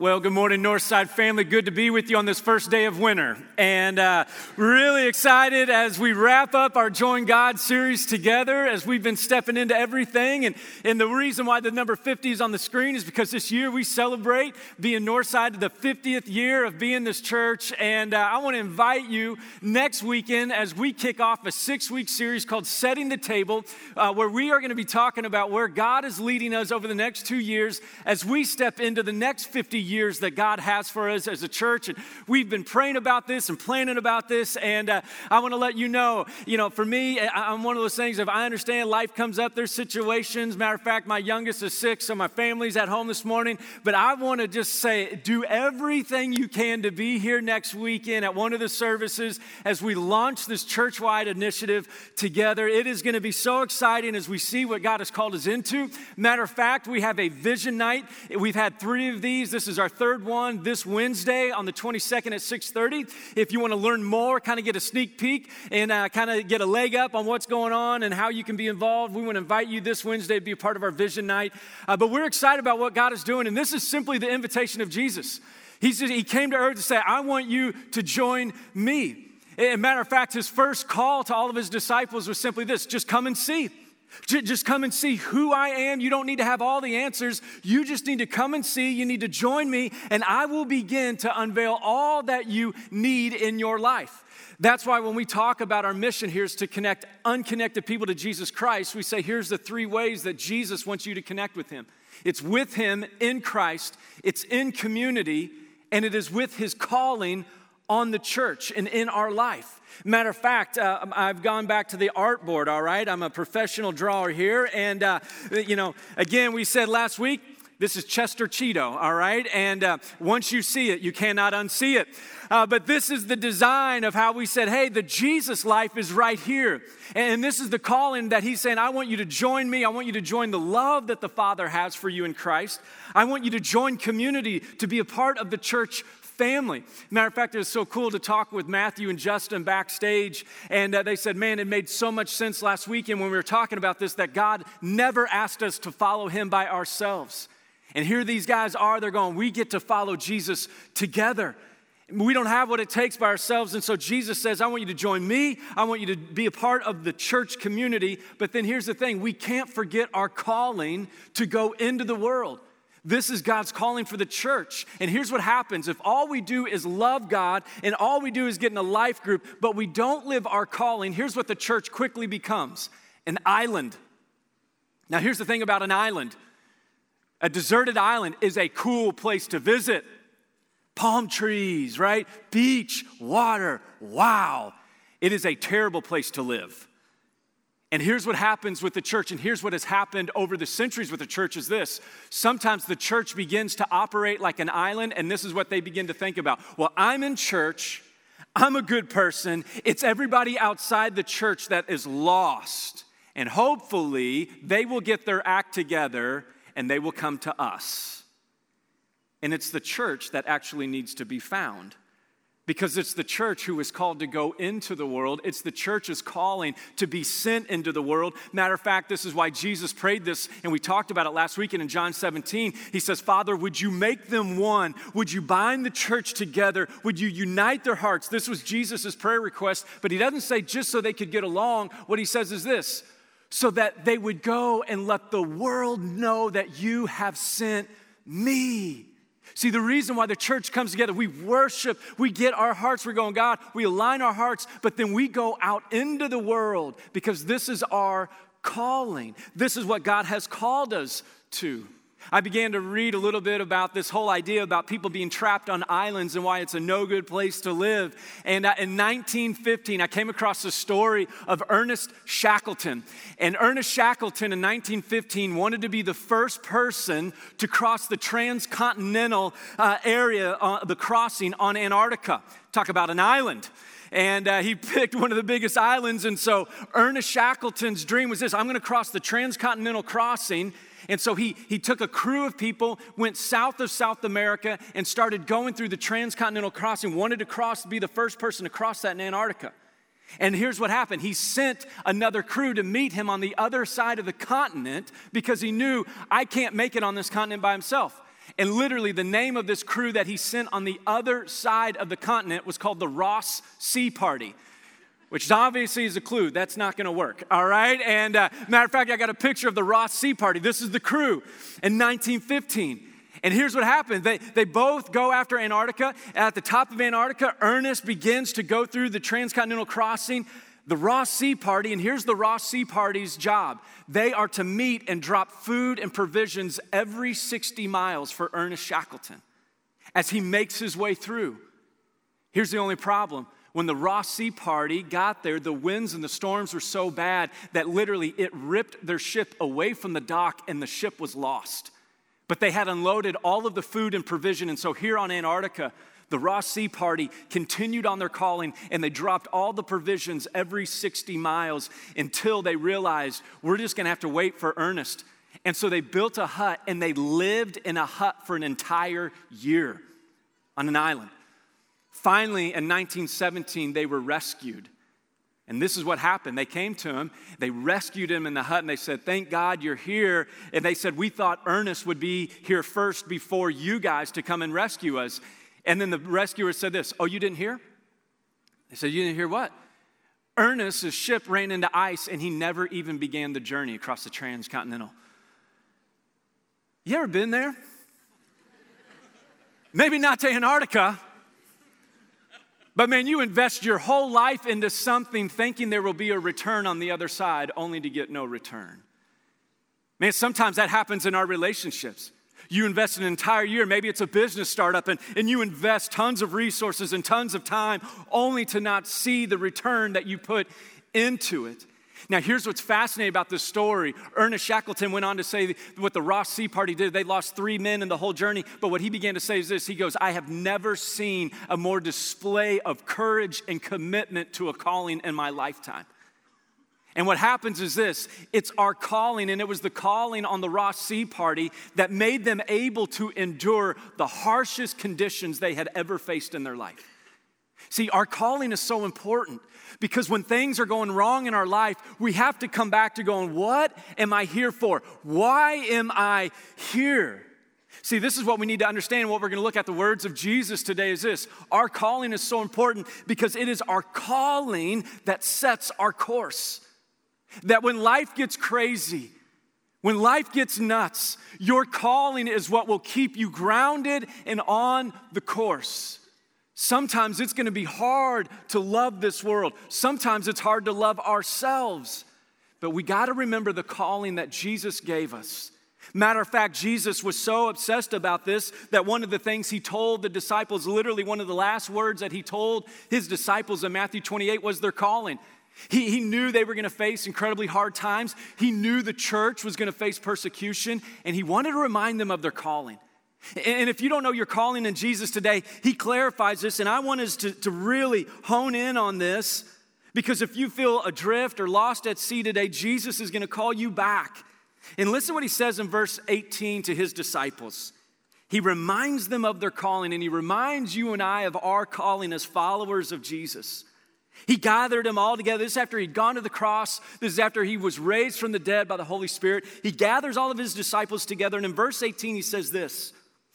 Well, good morning, Northside family. Good to be with you on this first day of winter. And uh, really excited as we wrap up our Join God series together, as we've been stepping into everything. And, and the reason why the number 50 is on the screen is because this year we celebrate being Northside, the 50th year of being this church. And uh, I want to invite you next weekend as we kick off a six week series called Setting the Table, uh, where we are going to be talking about where God is leading us over the next two years as we step into the next 50 years that God has for us as a church. And we've been praying about this and planning about this. And uh, I want to let you know, you know, for me, I, am one of those things, if I understand life comes up, there's situations. Matter of fact, my youngest is sick, so my family's at home this morning. But I want to just say, do everything you can to be here next weekend at one of the services as we launch this church wide initiative together. It is going to be so exciting as we see what God has called us into. Matter of fact, we have a vision night. We've had three of these. This is our third one this Wednesday on the 22nd at 6:30. If you want to learn more, kind of get a sneak peek and uh, kind of get a leg up on what's going on and how you can be involved, we want to invite you this Wednesday to be a part of our vision night. Uh, but we're excited about what God is doing, and this is simply the invitation of Jesus. He said he came to earth to say, "I want you to join me." As a matter of fact, his first call to all of his disciples was simply this: just come and see. Just come and see who I am. You don't need to have all the answers. You just need to come and see. You need to join me, and I will begin to unveil all that you need in your life. That's why when we talk about our mission here is to connect unconnected people to Jesus Christ, we say here's the three ways that Jesus wants you to connect with him it's with him in Christ, it's in community, and it is with his calling on the church and in our life. Matter of fact, uh, I've gone back to the art board, all right? I'm a professional drawer here. And, uh, you know, again, we said last week, this is Chester Cheetah, all right? And uh, once you see it, you cannot unsee it. Uh, but this is the design of how we said, hey, the Jesus life is right here. And this is the calling that he's saying, I want you to join me. I want you to join the love that the Father has for you in Christ. I want you to join community to be a part of the church family. Matter of fact, it was so cool to talk with Matthew and Justin backstage, and uh, they said, Man, it made so much sense last weekend when we were talking about this that God never asked us to follow Him by ourselves. And here these guys are, they're going, We get to follow Jesus together. We don't have what it takes by ourselves. And so Jesus says, I want you to join me. I want you to be a part of the church community. But then here's the thing we can't forget our calling to go into the world. This is God's calling for the church. And here's what happens if all we do is love God and all we do is get in a life group, but we don't live our calling, here's what the church quickly becomes an island. Now, here's the thing about an island a deserted island is a cool place to visit. Palm trees, right? Beach, water, wow. It is a terrible place to live. And here's what happens with the church, and here's what has happened over the centuries with the church is this. Sometimes the church begins to operate like an island, and this is what they begin to think about. Well, I'm in church, I'm a good person. It's everybody outside the church that is lost. And hopefully, they will get their act together and they will come to us. And it's the church that actually needs to be found because it's the church who is called to go into the world. It's the church's calling to be sent into the world. Matter of fact, this is why Jesus prayed this, and we talked about it last week in John 17. He says, Father, would you make them one? Would you bind the church together? Would you unite their hearts? This was Jesus' prayer request, but he doesn't say just so they could get along. What he says is this so that they would go and let the world know that you have sent me. See, the reason why the church comes together, we worship, we get our hearts, we're going, God, we align our hearts, but then we go out into the world because this is our calling. This is what God has called us to. I began to read a little bit about this whole idea about people being trapped on islands and why it's a no good place to live. And uh, in 1915, I came across the story of Ernest Shackleton. And Ernest Shackleton in 1915 wanted to be the first person to cross the transcontinental uh, area, uh, the crossing on Antarctica. Talk about an island and uh, he picked one of the biggest islands. And so Ernest Shackleton's dream was this I'm going to cross the transcontinental crossing and so he, he took a crew of people, went south of South America, and started going through the transcontinental crossing, wanted to cross, be the first person to cross that in Antarctica. And here's what happened he sent another crew to meet him on the other side of the continent because he knew, I can't make it on this continent by himself. And literally, the name of this crew that he sent on the other side of the continent was called the Ross Sea Party which obviously is a clue. That's not going to work, all right? And uh, matter of fact, I got a picture of the Ross Sea Party. This is the crew in 1915. And here's what happened they, they both go after Antarctica. At the top of Antarctica, Ernest begins to go through the transcontinental crossing, the Ross Sea Party. And here's the Ross Sea Party's job they are to meet and drop food and provisions every 60 miles for Ernest Shackleton as he makes his way through. Here's the only problem. When the Ross Sea Party got there, the winds and the storms were so bad that literally it ripped their ship away from the dock and the ship was lost. But they had unloaded all of the food and provision. And so here on Antarctica, the Ross Sea Party continued on their calling and they dropped all the provisions every 60 miles until they realized we're just gonna have to wait for Ernest. And so they built a hut and they lived in a hut for an entire year on an island. Finally, in 1917, they were rescued. And this is what happened. They came to him, they rescued him in the hut, and they said, Thank God you're here. And they said, We thought Ernest would be here first before you guys to come and rescue us. And then the rescuer said this Oh, you didn't hear? They said, You didn't hear what? Ernest's ship ran into ice and he never even began the journey across the transcontinental. You ever been there? Maybe not to Antarctica, but man, you invest your whole life into something thinking there will be a return on the other side, only to get no return. Man, sometimes that happens in our relationships. You invest an entire year, maybe it's a business startup, and, and you invest tons of resources and tons of time only to not see the return that you put into it. Now, here's what's fascinating about this story. Ernest Shackleton went on to say what the Ross Sea Party did. They lost three men in the whole journey. But what he began to say is this He goes, I have never seen a more display of courage and commitment to a calling in my lifetime. And what happens is this it's our calling, and it was the calling on the Ross Sea Party that made them able to endure the harshest conditions they had ever faced in their life. See, our calling is so important because when things are going wrong in our life, we have to come back to going, What am I here for? Why am I here? See, this is what we need to understand. What we're going to look at the words of Jesus today is this Our calling is so important because it is our calling that sets our course. That when life gets crazy, when life gets nuts, your calling is what will keep you grounded and on the course. Sometimes it's going to be hard to love this world. Sometimes it's hard to love ourselves. But we got to remember the calling that Jesus gave us. Matter of fact, Jesus was so obsessed about this that one of the things he told the disciples, literally one of the last words that he told his disciples in Matthew 28 was their calling. He, he knew they were going to face incredibly hard times. He knew the church was going to face persecution, and he wanted to remind them of their calling. And if you don't know your calling in Jesus today, he clarifies this. And I want us to, to really hone in on this because if you feel adrift or lost at sea today, Jesus is going to call you back. And listen what he says in verse 18 to his disciples. He reminds them of their calling, and he reminds you and I of our calling as followers of Jesus. He gathered them all together. This is after he'd gone to the cross. This is after he was raised from the dead by the Holy Spirit. He gathers all of his disciples together. And in verse 18, he says this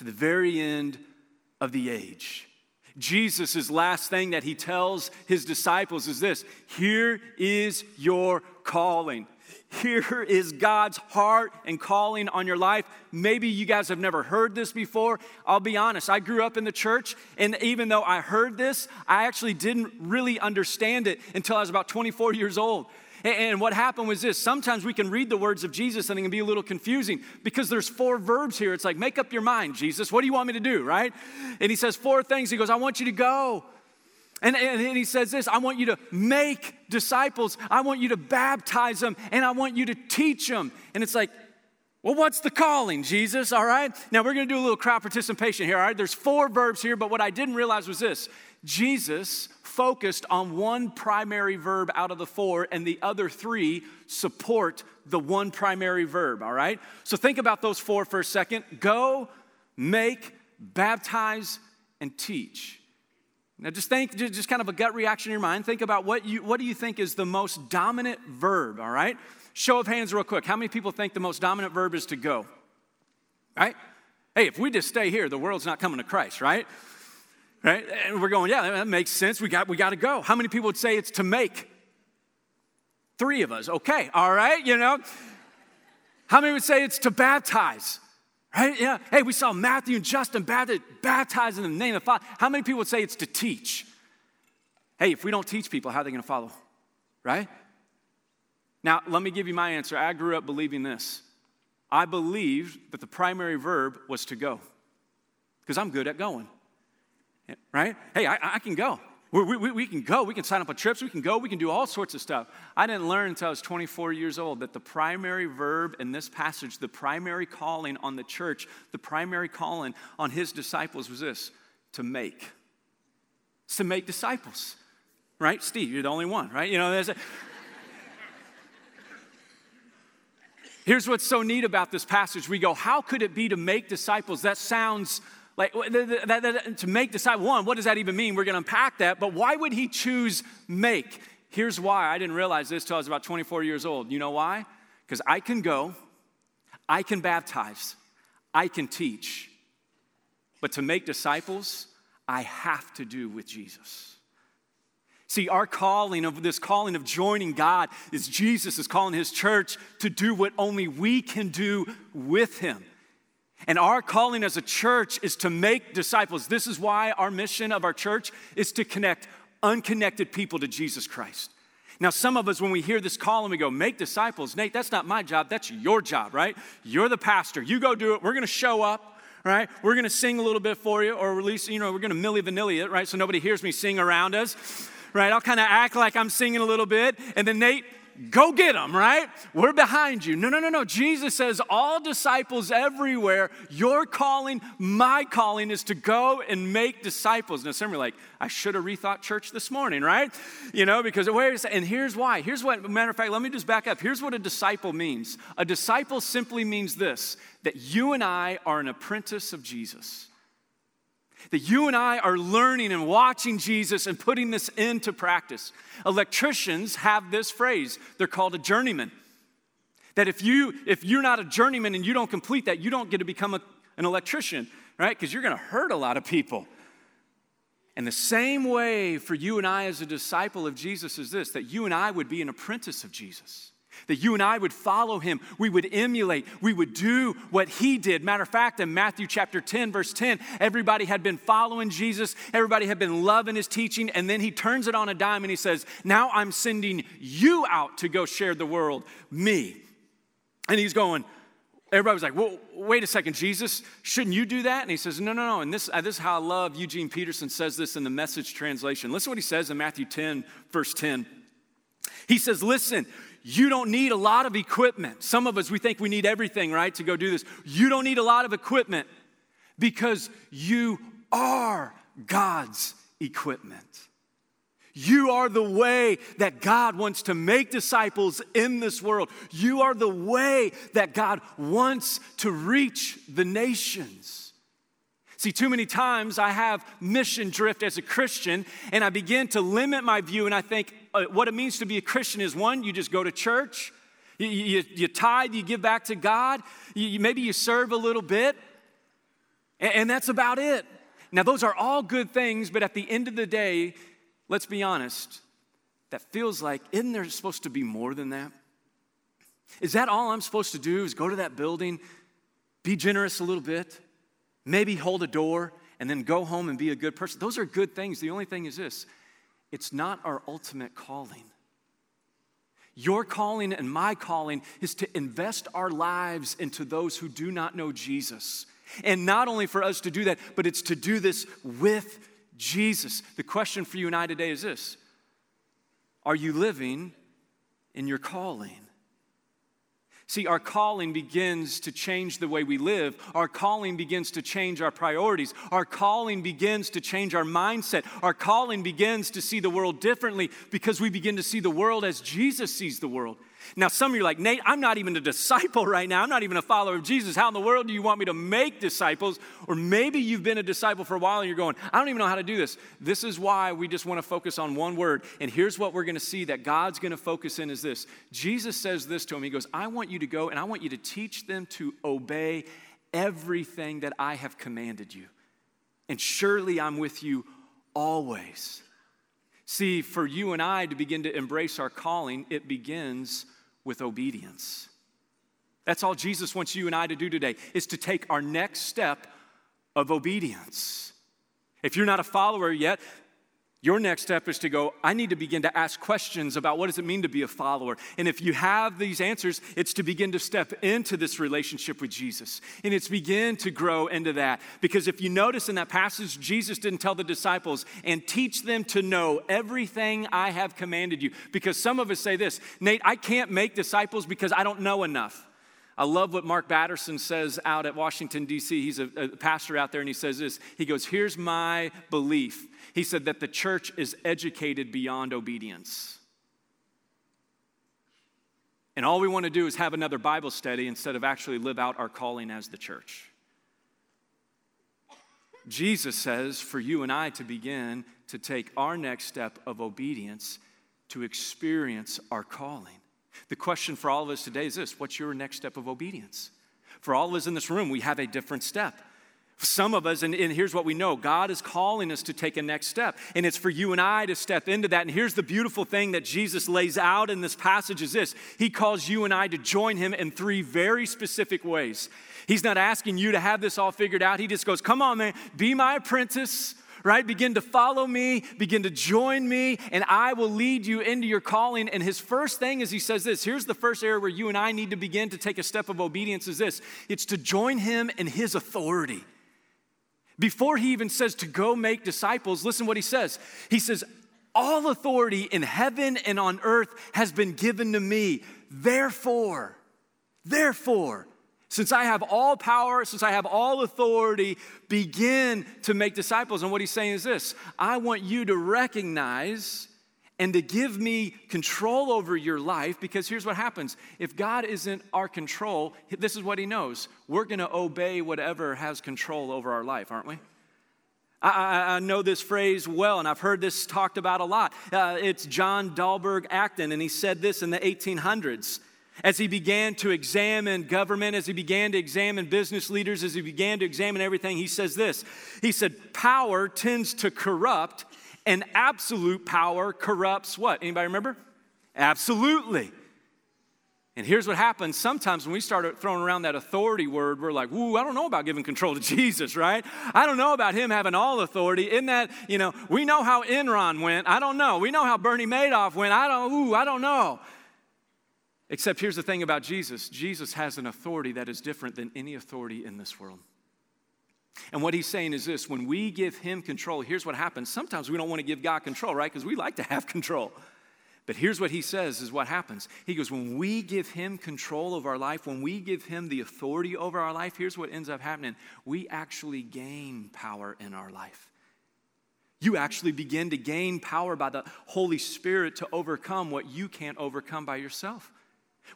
to the very end of the age. Jesus' last thing that he tells his disciples is this Here is your calling. Here is God's heart and calling on your life. Maybe you guys have never heard this before. I'll be honest, I grew up in the church, and even though I heard this, I actually didn't really understand it until I was about 24 years old. And what happened was this sometimes we can read the words of Jesus and it can be a little confusing because there's four verbs here. It's like, make up your mind, Jesus. What do you want me to do, right? And he says four things. He goes, I want you to go. And, and, he says this I want you to make disciples, I want you to baptize them, and I want you to teach them. And it's like, Well, what's the calling, Jesus? All right. Now we're going to do a little crowd participation here. All right. There's four verbs here, but what I didn't realize was this Jesus focused on one primary verb out of the four, and the other three support the one primary verb. All right. So think about those four for a second go, make, baptize, and teach. Now, just think, just kind of a gut reaction in your mind. Think about what you, what do you think is the most dominant verb, all right? Show of hands, real quick. How many people think the most dominant verb is to go? Right? Hey, if we just stay here, the world's not coming to Christ, right? Right? And we're going, yeah, that makes sense. We got, we got to go. How many people would say it's to make? Three of us. Okay, all right, you know. How many would say it's to baptize? Right? Yeah. Hey, we saw Matthew and Justin baptize in the name of the Father. How many people would say it's to teach? Hey, if we don't teach people, how are they going to follow? Right? Now, let me give you my answer. I grew up believing this. I believed that the primary verb was to go because I'm good at going. Right? Hey, I, I can go. We, we, we, can go. We can sign up on trips. We can go. We can do all sorts of stuff. I didn't learn until I was 24 years old that the primary verb in this passage, the primary calling on the church, the primary calling on his disciples was this to make. It's to make disciples. Right? Steve, you're the only one, right? You know, there's a, Here's what's so neat about this passage. We go, how could it be to make disciples? That sounds like that, that, to make disciples. One, what does that even mean? We're going to unpack that. But why would he choose make? Here's why. I didn't realize this till I was about 24 years old. You know why? Because I can go, I can baptize, I can teach. But to make disciples, I have to do with Jesus. See, our calling of this calling of joining God is Jesus is calling his church to do what only we can do with him. And our calling as a church is to make disciples. This is why our mission of our church is to connect unconnected people to Jesus Christ. Now, some of us, when we hear this call and we go, make disciples, Nate, that's not my job, that's your job, right? You're the pastor. You go do it. We're gonna show up, right? We're gonna sing a little bit for you, or at least, you know, we're gonna milli vanilli it, right? So nobody hears me sing around us right? I'll kind of act like I'm singing a little bit, and then Nate, go get them, right? We're behind you. No, no, no, no. Jesus says, all disciples everywhere, your calling, my calling is to go and make disciples. Now, some are like, I should have rethought church this morning, right? You know, because wait, and here's why. Here's what, matter of fact, let me just back up. Here's what a disciple means. A disciple simply means this that you and I are an apprentice of Jesus that you and I are learning and watching Jesus and putting this into practice. Electricians have this phrase, they're called a journeyman. That if you if you're not a journeyman and you don't complete that, you don't get to become a, an electrician, right? Because you're going to hurt a lot of people. And the same way for you and I as a disciple of Jesus is this that you and I would be an apprentice of Jesus that you and I would follow him. We would emulate. We would do what he did. Matter of fact, in Matthew chapter 10, verse 10, everybody had been following Jesus, everybody had been loving his teaching, and then he turns it on a dime and he says, Now I'm sending you out to go share the world, me. And he's going, Everybody was like, well, wait a second, Jesus, shouldn't you do that? And he says, no, no, no. And this, uh, this is how I love Eugene Peterson says this in the message translation. Listen to what he says in Matthew 10, verse 10. He says, listen, you don't need a lot of equipment. Some of us, we think we need everything, right, to go do this. You don't need a lot of equipment because you are God's equipment. You are the way that God wants to make disciples in this world. You are the way that God wants to reach the nations. See, too many times I have mission drift as a Christian, and I begin to limit my view, and I think Uh, what it means to be a Christian is one, you just go to church, you, you, you tithe, you give back to God, you, maybe you serve a little bit, and, and that's about it. Now, those are all good things, but at the end of the day, let's be honest, that feels like, isn't there supposed to be more than that? Is that all I'm supposed to do is go to that building, be generous a little bit? maybe hold a door, and then go home and be a good person. Those are good things. The only thing is this it's not our ultimate calling. Your calling and my calling is to invest our lives into those who do not know Jesus. And not only for us to do that, but it's to do this with Jesus. The question for you and I today is this Are you living in your calling? See, our calling begins to change the way we live. Our calling begins to change our priorities. Our calling begins to change our mindset. Our calling begins to see the world differently because we begin to see the world as Jesus sees the world. Now, some of you are like, Nate, I'm not even a disciple right now. I'm not even a follower of Jesus. How in the world do you want me to make disciples? Or maybe you've been a disciple for a while and you're going, I don't even know how to do this. This is why we just want to focus on one word. And here's what we're going to see that God's going to focus in is this. Jesus says this to him. He goes, I want you to go and I want you to teach them to obey everything that I have commanded you. And surely I'm with you always. See, for you and I to begin to embrace our calling, it begins with obedience. That's all Jesus wants you and I to do today, is to take our next step of obedience. If you're not a follower yet, your next step is to go, I need to begin to ask questions about what does it mean to be a follower. And if you have these answers, it's to begin to step into this relationship with Jesus. And it's begin to grow into that. Because if you notice in that passage, Jesus didn't tell the disciples, and teach them to know everything I have commanded you. Because some of us say this, Nate, I can't make disciples because I don't know enough. I love what Mark Batterson says out at Washington, D.C. He's a, a, pastor out there, and he says this. He goes, Here's my belief he said that the church is educated beyond obedience. And all we want to do is have another Bible study instead of actually live out our calling as the church. Jesus says for you and I to begin to take our next step of obedience to experience our calling. The question for all of us today is this What's your next step of obedience? For all of us in this room, we have a different step. Some of us, and, and, here's what we know God is calling us to take a next step. And it's for you and I to step into that. And here's the beautiful thing that Jesus lays out in this passage is this He calls you and I to join Him in three very specific ways. He's not asking you to have this all figured out. He just goes, Come on, man, be my apprentice right? Begin to follow me, begin to join me, and I will lead you into your calling. And his first thing is he says this here's the first area where you and I need to begin to take a step of obedience is this it's to join him in his authority. Before he even says to go make disciples, listen what he says. He says, All authority in heaven and on earth has been given to me. Therefore, therefore, since I have all power, since I have all authority, begin to make disciples. And what he's saying is this I want you to recognize and to give me control over your life because here's what happens if God isn't our control, this is what He knows. We're going to obey whatever has control over our life, aren't we? I, I, know this phrase well, and I've heard this talked about a lot. Uh, it's John Dalberg Acton, and he said this in the 1800s. As he began to examine government, as he began to examine business leaders, as he began to examine everything, he says this. He said, Power tends to corrupt and absolute power corrupts what? Anybody remember? Absolutely. And here's what happens sometimes when we start throwing around that authority word, we're like, ooh, I don't know about giving control to Jesus, right? I don't know about him having all authority. In that, you know, we know how Enron went. I don't know. We know how Bernie Madoff went. I don't, ooh, I don't know. Except here's the thing about Jesus Jesus has an authority that is different than any authority in this world. And what he's saying is this when we give him control, here's what happens. Sometimes we don't want to give God control, right? Because we like to have control. But here's what he says is what happens. He goes, when we give him control of our life, when we give him the authority over our life, here's what ends up happening. We actually gain power in our life. You actually begin to gain power by the Holy Spirit to overcome what you can't overcome by yourself.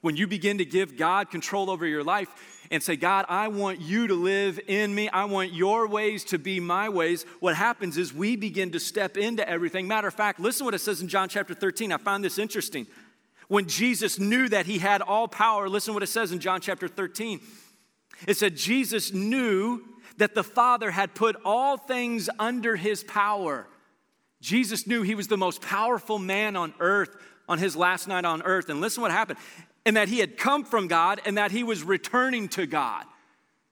When you begin to give God control over your life and say, God, I want you to live in me, I want your ways to be my ways, what happens is we begin to step into everything. Matter of fact, listen what it says in John chapter 13. I find this interesting. When Jesus knew that he had all power, listen what it says in John chapter 13. It said, Jesus knew that the Father had put all things under his power. Jesus knew he was the most powerful man on earth on his last night on earth. And listen what happened and that he had come from God and that he was returning to God.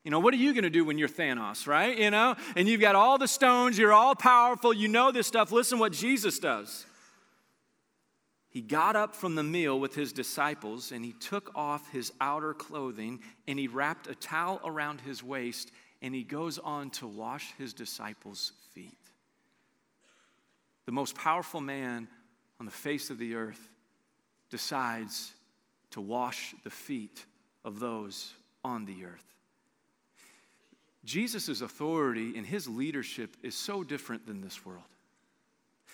You know, what are you going to do when you're Thanos, right? You know, and you've got all the stones, you're all powerful, you know this stuff. Listen what Jesus does. He got up from the meal with his disciples and he took off his outer clothing and he wrapped a towel around his waist and he goes on to wash his disciples' feet. The most powerful man on the face of the earth decides to wash the feet of those on the earth. Jesus' authority and his leadership is so different than this world.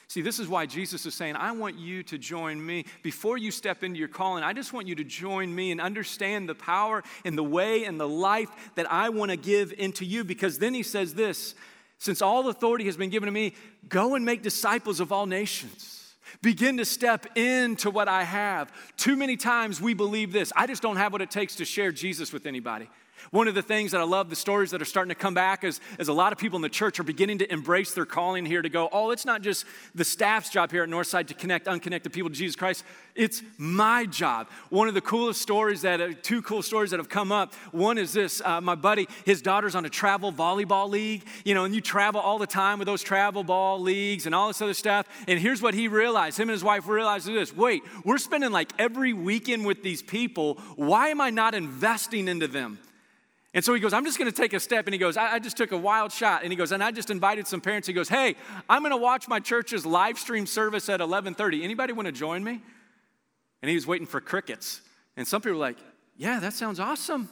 See, this is why Jesus is saying, I want you to join me. Before you step into your calling, I just want you to join me and understand the power and the way and the life that I want to give into you. Because then he says this since all authority has been given to me, go and make disciples of all nations. Begin to step into what I have. Too many times we believe this I just don't have what it takes to share Jesus with anybody. One of the things that I love, the stories that are starting to come back, is, is a lot of people in the church are beginning to embrace their calling here to go, oh, it's not just the staff's job here at Northside to connect unconnected people to Jesus Christ. It's my job. One of the coolest stories that, uh, two cool stories that have come up. One is this uh, my buddy, his daughter's on a travel volleyball league, you know, and you travel all the time with those travel ball leagues and all this other stuff. And here's what he realized him and his wife realized this wait, we're spending like every weekend with these people. Why am I not investing into them? And so he goes, I'm just going to take a step. And he goes, I, I, just took a wild shot. And he goes, and I just invited some parents. He goes, hey, I'm going to watch my church's live stream service at 11:30. Anybody want to join me? And he was waiting for crickets. And some people were like, yeah, that sounds awesome. And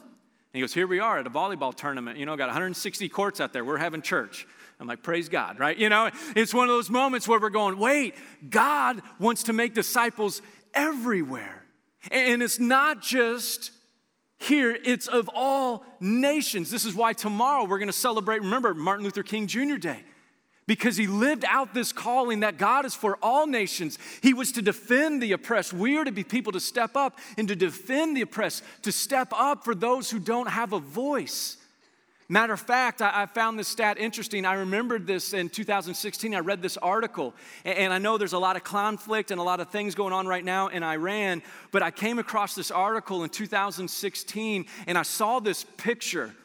he goes, here we are at a volleyball tournament. You know, got 160 courts out there. We're having church. I'm like, praise God, right? You know, it's one of those moments where we're going, wait, God wants to make disciples everywhere. And it's not just here, it's of all nations. This is why tomorrow we're going to celebrate, remember, Martin Luther King Jr. Day. Because he lived out this calling that God is for all nations. He was to defend the oppressed. We are to be people to step up and to defend the oppressed, to step up for those who don't have a voice. Matter of fact, I, I, found this stat interesting. I remembered this in 2016. I read this article, and, and I know there's a lot of conflict and a lot of things going on right now in Iran, but I came across this article in 2016 and I saw this picture,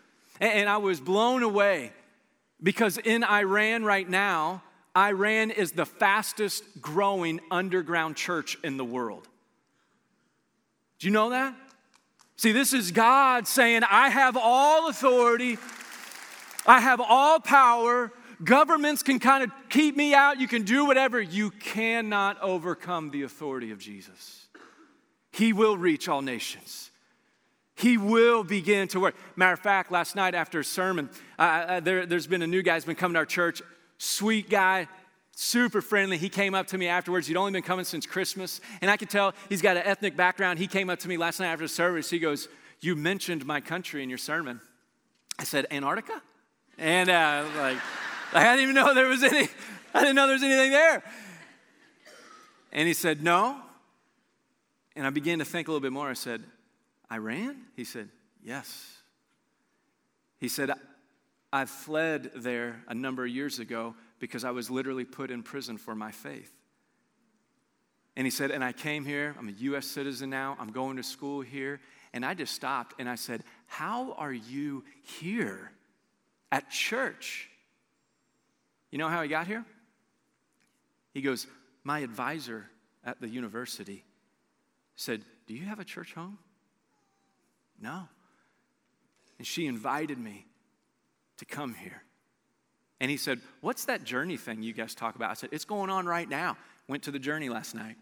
and, and I was blown away because in Iran right now, Iran is the fastest growing underground church in the world. Do you know that? See, this is God saying, I have all authority, I have all power. Governments can kind of keep me out, you can do whatever. You cannot overcome the authority of Jesus. He will reach all nations. He will begin to work. Matter of fact, last night after a sermon, uh, uh there, has been a new guy who's been coming to our church. Sweet guy, super friendly. He came up to me afterwards. He'd only been coming since Christmas. And I could tell he's got an ethnic background. He came up to me last night after the service. He goes, You mentioned my country in your sermon. I said, Antarctica? And uh, like, I didn't even know there was any, I didn't know there was anything there. And he said, No. And I began to think a little bit more. I said, Iran? He said, Yes. He said, I fled there a number of years ago because I was literally put in prison for my faith. And he said, and I came here, I'm a US citizen now, I'm going to school here. And I just stopped and I said, How are you here at church? You know how he got here? He goes, My advisor at the university said, Do you have a church home? No. And she invited me to come here. And he said, What's that journey thing you guys talk about? I said, It's going on right now. Went to the journey last night.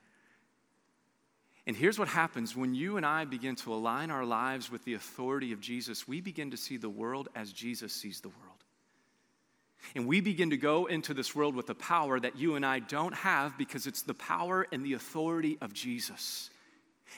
And here's what happens when you and I begin to align our lives with the authority of Jesus, we begin to see the world as Jesus sees the world. And we begin to go into this world with a power that you and I don't have because it's the power and the authority of Jesus.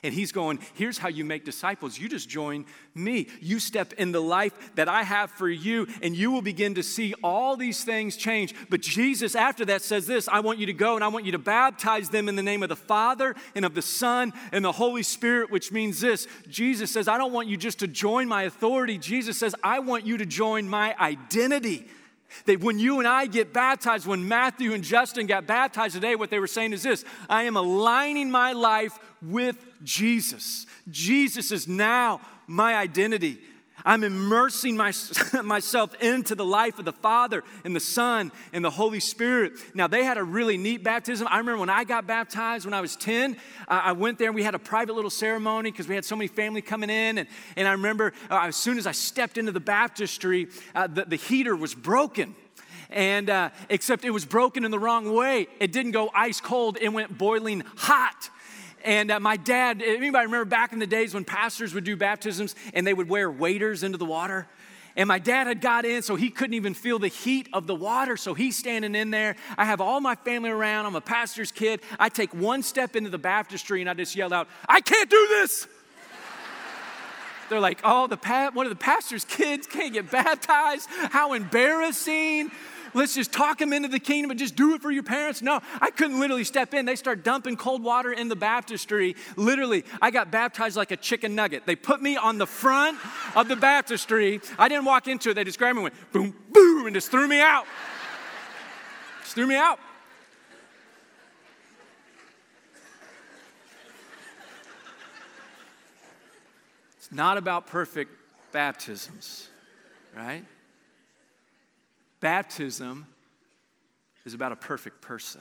And he's going, here's how you make disciples. You just join me. You step in the life that I have for you, and you will begin to see all these things change. But Jesus, after that, says this I want you to go and I want you to baptize them in the name of the Father and of the Son and the Holy Spirit, which means this Jesus says, I don't want you just to join my authority. Jesus says, I want you to join my identity. That when you and I get baptized, when Matthew and Justin got baptized today, what they were saying is this I am aligning my life with Jesus. Jesus is now my identity. I'm immersing my, myself into the life of the Father and the Son and the Holy Spirit. Now, they had a really neat baptism. I remember when I got baptized when I was 10, uh, I went there and we had a private little ceremony because we had so many family coming in. And, and I remember uh, as soon as I stepped into the baptistry, uh, the, the heater was broken and uh, except it was broken in the wrong way. It didn't go ice cold, it went boiling hot. And uh, my dad, anybody remember back in the days when pastors would do baptisms and they would wear waders into the water? And my dad had got in, so he couldn't even feel the heat of the water. So he's standing in there. I have all my family around. I'm a pastor's kid. I take one step into the baptistry and I just yelled out, I can't do this. They're like, oh, the pa- one of the pastor's kids can't get baptized. How embarrassing. Let's just talk them into the kingdom and just do it for your parents. No, I couldn't literally step in. They start dumping cold water in the baptistry. Literally, I got baptized like a chicken nugget. They put me on the front of the baptistry. I didn't walk into it. They just grabbed me and went boom, boom, and just threw me out. Just threw me out. It's not about perfect baptisms, right? Baptism is about a perfect person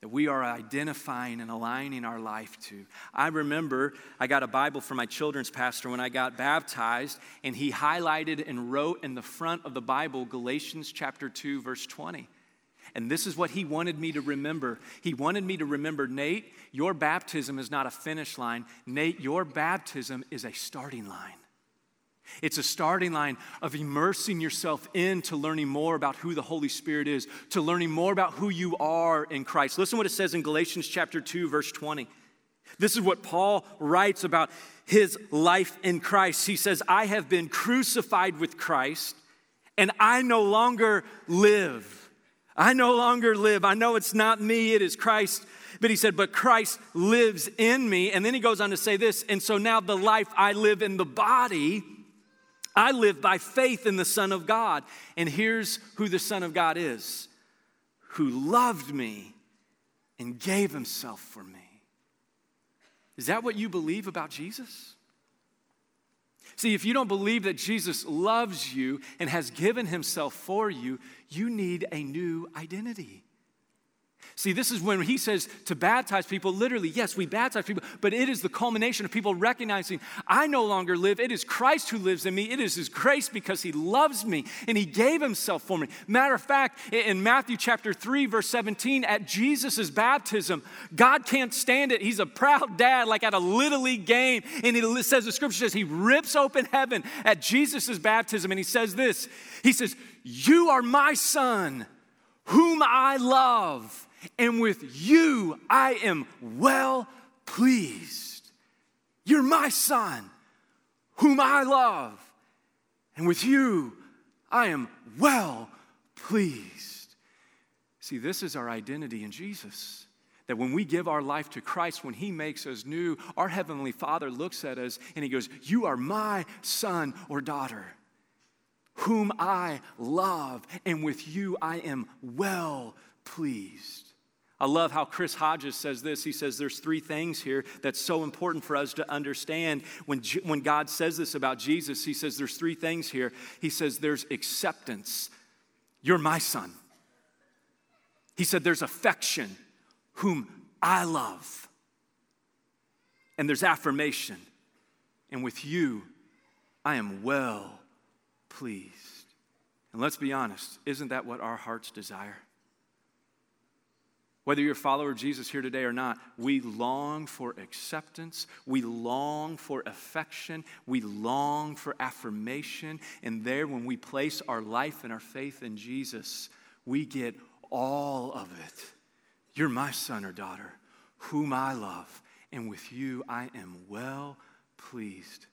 that we are identifying and aligning our life to. I remember I got a Bible from my children's pastor when I got baptized, and he highlighted and wrote in the front of the Bible Galatians chapter 2, verse 20. And this is what he wanted me to remember. He wanted me to remember, Nate, your baptism is not a finish line. Nate, your baptism is a starting line. It's a starting line of immersing yourself into learning more about who the Holy Spirit is, to learning more about who you are in Christ. Listen what it says in Galatians chapter 2 verse 20. This is what Paul writes about his life in Christ. He says, "I have been crucified with Christ, and I no longer live. I no longer live. I know it's not me, it is Christ." But he said, But Christ lives in me. And then he goes on to say this, and so now the life I live in the body, I live by faith in the Son of God. And here's who the Son of God is who loved me and gave himself for me. Is that what you believe about Jesus? See, if you don't believe that Jesus loves you and has given himself for you, you need a new identity. See, this is when he says to baptize people, literally, yes, we baptize people, but it is the culmination of people recognizing, I no longer live. It is Christ who lives in me. It is his grace because he loves me and he gave himself for me. Matter of fact, in Matthew chapter 3, verse 17, at Jesus' baptism, God can't stand it. He's a proud dad, like at a little league game. And he says, the scripture says, he rips open heaven at Jesus' baptism and he says this He says, You are my son, whom I love and with you I am well pleased. You're my son, whom I love, and with you I am well pleased. See, this is our identity in Jesus. That when we give our life to Christ, when He makes us new, our Heavenly Father looks at us and He goes, You are my son or daughter, whom I love, and with you I am well pleased. I love how Chris Hodges says this. He says there's three things here that's so important for us to understand. When, when God says this about Jesus, he says there's three things here. He says there's acceptance. You're my son. He said there's affection, whom I love. And there's affirmation. And with you, I am well pleased. And let's be honest, isn't that what our hearts desire? Whether you're a follower of Jesus here today or not, we long for acceptance. We long for affection. We long for affirmation. And there, when we place our life and our faith in Jesus, we get all of it. You're my son or daughter, whom I love, and with you I am well pleased.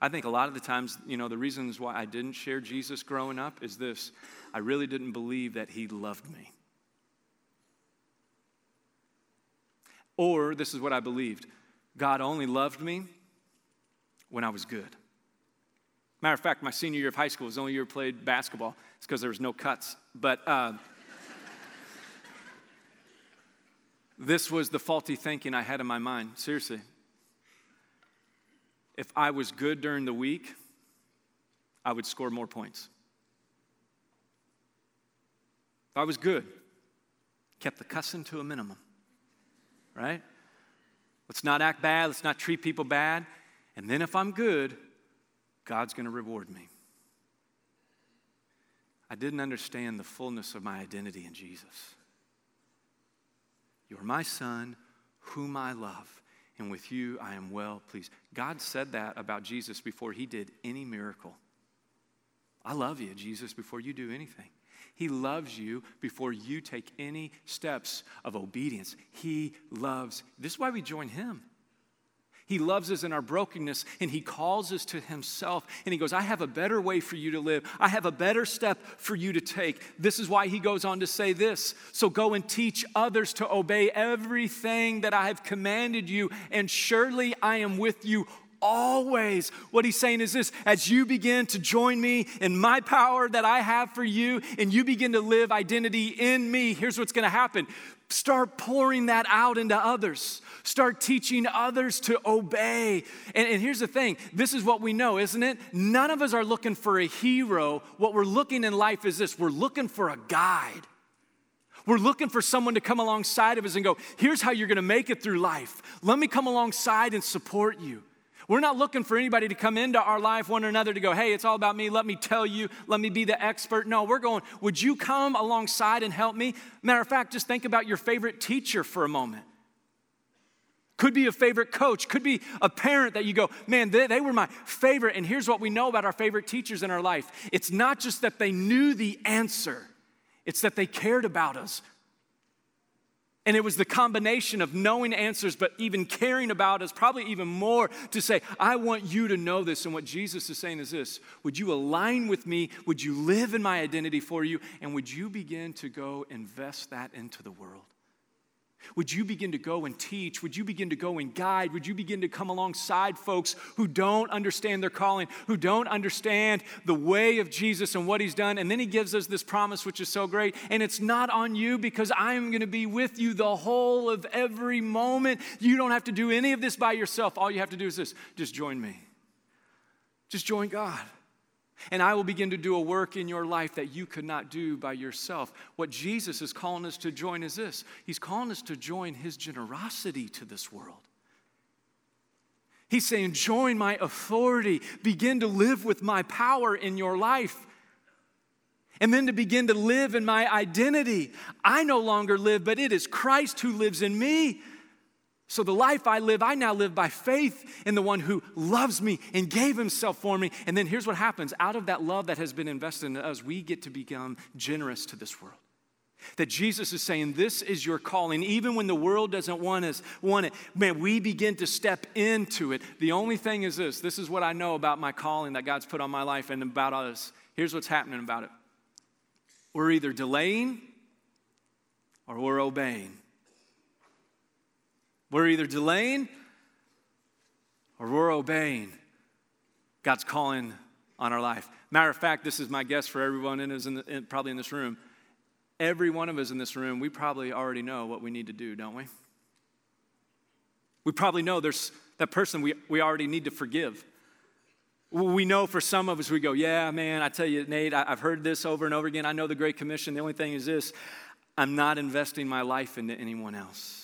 I think a lot of the times, you know, the reasons why I didn't share Jesus growing up is this I really didn't believe that he loved me. Or this is what I believed God only loved me when I was good. Matter of fact, my senior year of high school was the only year I played basketball. It's because there was no cuts. But uh, this was the faulty thinking I had in my mind. Seriously. If I was good during the week, I would score more points. If I was good, kept the cussing to a minimum right? Let's not act bad. Let's not treat people bad. And then if I'm good, God's going to reward me. I didn't understand the fullness of my identity in Jesus. You're my son, whom I love, and with you I am well pleased. God said that about Jesus before he did any miracle. I love you, Jesus, before you do anything. He loves you before you take any steps of obedience. He loves. This is why we join him. He loves us in our brokenness and He calls us to Himself. And He goes, I have a better way for you to live. I have a better step for you to take. This is why He goes on to say this. So go and teach others to obey everything that I have commanded you, and surely I am with you always. What he's saying is this as you begin to join me in my power that I have for you, and you begin to live identity in me, here's what's gonna happen. Start pouring that out into others. Start teaching others to obey. And, and, here's the thing this is what we know, isn't it? None of us are looking for a hero. What we're looking in life is this we're looking for a guide. We're looking for someone to come alongside of us and go, here's how you're gonna make it through life. Let me come alongside and support you. We're not looking for anybody to come into our life, one or another, to go, hey, it's all about me. Let me tell you. Let me be the expert. No, we're going, would you come alongside and help me? Matter of fact, just think about your favorite teacher for a moment. Could be a favorite coach, could be a parent that you go, man, they, they, were my favorite. And here's what we know about our favorite teachers in our life it's not just that they knew the answer, it's that they cared about us. And it was the combination of knowing answers, but even caring about us, probably even more to say, I want you to know this. And what Jesus is saying is this Would you align with me? Would you live in my identity for you? And would you begin to go invest that into the world? Would you begin to go and teach? Would you begin to go and guide? Would you begin to come alongside folks who don't understand their calling, who don't understand the way of Jesus and what he's done? And then he gives us this promise, which is so great. And it's not on you because I'm going to be with you the whole of every moment. You don't have to do any of this by yourself. All you have to do is this just join me, just join God. And I will begin to do a work in your life that you could not do by yourself. What Jesus is calling us to join is this He's calling us to join His generosity to this world. He's saying, Join my authority, begin to live with my power in your life. And then to begin to live in my identity. I no longer live, but it is Christ who lives in me. So the life I live, I now live by faith in the one who loves me and gave himself for me. And then here's what happens out of that love that has been invested in us, we get to become generous to this world. That Jesus is saying, This is your calling. Even when the world doesn't want us, want it, man, we begin to step into it. The only thing is this this is what I know about my calling that God's put on my life and about us. Here's what's happening about it we're either delaying or we're obeying. We're either delaying or we're obeying God's calling on our life. Matter of fact, this is my guess for everyone in, in, in probably in this room. Every one of us in this room, we probably already know what we need to do, don't we? We probably know there's that person we, we already need to forgive. We know for some of us, we go, Yeah, man, I tell you, Nate, I, I've heard this over and over again. I know the Great Commission. The only thing is this I'm not investing my life into anyone else.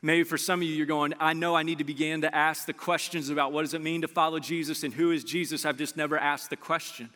Maybe for some of you, you're going, I know I need to begin to ask the questions about what does it mean to follow Jesus and who is Jesus. I've just never asked the question.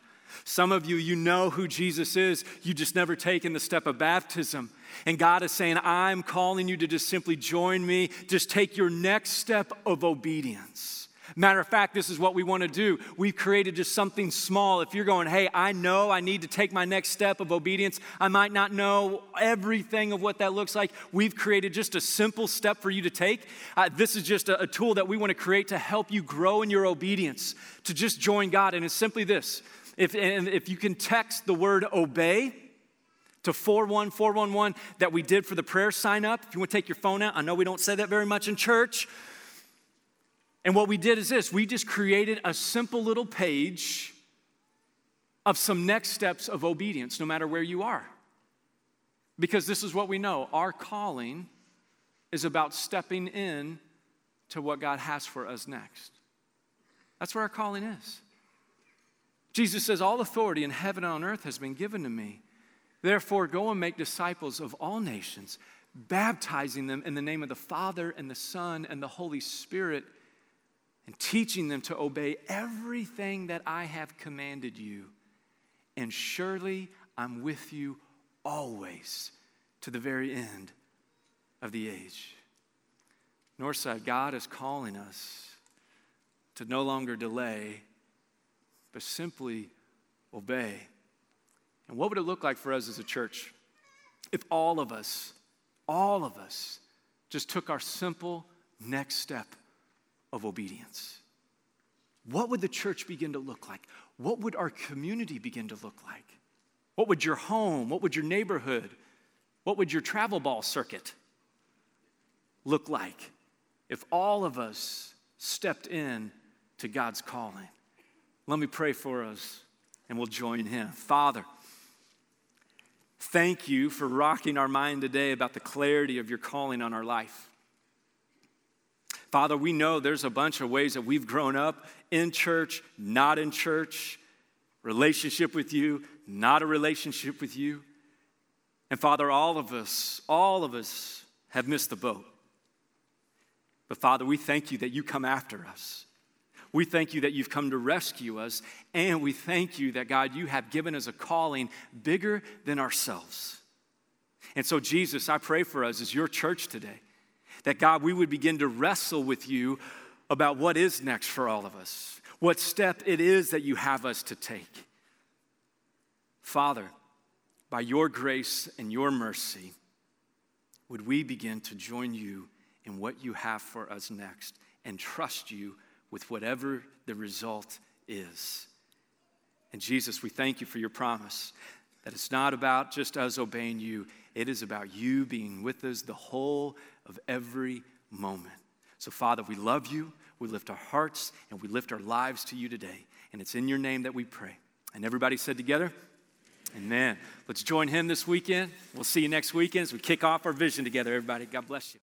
Some of you, you know who Jesus is, you just never taken the step of baptism. And God is saying, I'm calling you to just simply join me, just take your next step of obedience. Matter of fact, this is what we want to do. We've created just something small. If you're going, hey, I know I need to take my next step of obedience, I might not know everything of what that looks like. We've created just a simple step for you to take. Uh, this is just a, a tool that we want to create to help you grow in your obedience, to just join God. And it's simply this if, and if you can text the word obey, to 41411 that we did for the prayer sign up. If you want to take your phone out, I know we don't say that very much in church, and what we did is this we just created a simple little page of some next steps of obedience, no matter where you are. Because this is what we know our calling is about stepping in to what God has for us next. That's where our calling is. Jesus says, All authority in heaven and on earth has been given to me. Therefore, go and make disciples of all nations, baptizing them in the name of the Father and the Son and the Holy Spirit and teaching them to obey everything that I have commanded you. And surely I'm with you always to the very end of the age. Northside, God is calling us to no longer delay, but simply obey. And what would it look like for us as a church if all of us, all of us, just took our simple next step of obedience? What would the church begin to look like? What would our community begin to look like? What would your home, what would your neighborhood, what would your travel ball circuit look like if all of us stepped in to God's calling? Let me pray for us and we'll join Him. Father, thank you for rocking our mind today about the clarity of your calling on our life. Father, we know there's a bunch of ways that we've grown up in church, not in church, relationship with you, not a relationship with you. And Father, all of us, all of us have missed the boat. But Father, we thank you that you come after us. We thank you that you've come to rescue us. And we thank you that, God, you have given us a calling bigger than ourselves. And so, Jesus, I pray for us as your church today that, God, we would begin to wrestle with you about what is next for all of us, what step it is that you have us to take. Father, by your grace and your mercy, would we begin to join you in what you have for us next and trust you with whatever the result is. And Jesus, we thank you for your promise that it's not about just us obeying you, it is about you being with us the whole of every moment. So, Father, we love you, we lift our hearts, and we lift our lives to you today. And it's in your name that we pray. And everybody said together, Amen. Let's join him this weekend. We'll see you next weekend as we kick off our vision together, everybody. God bless you.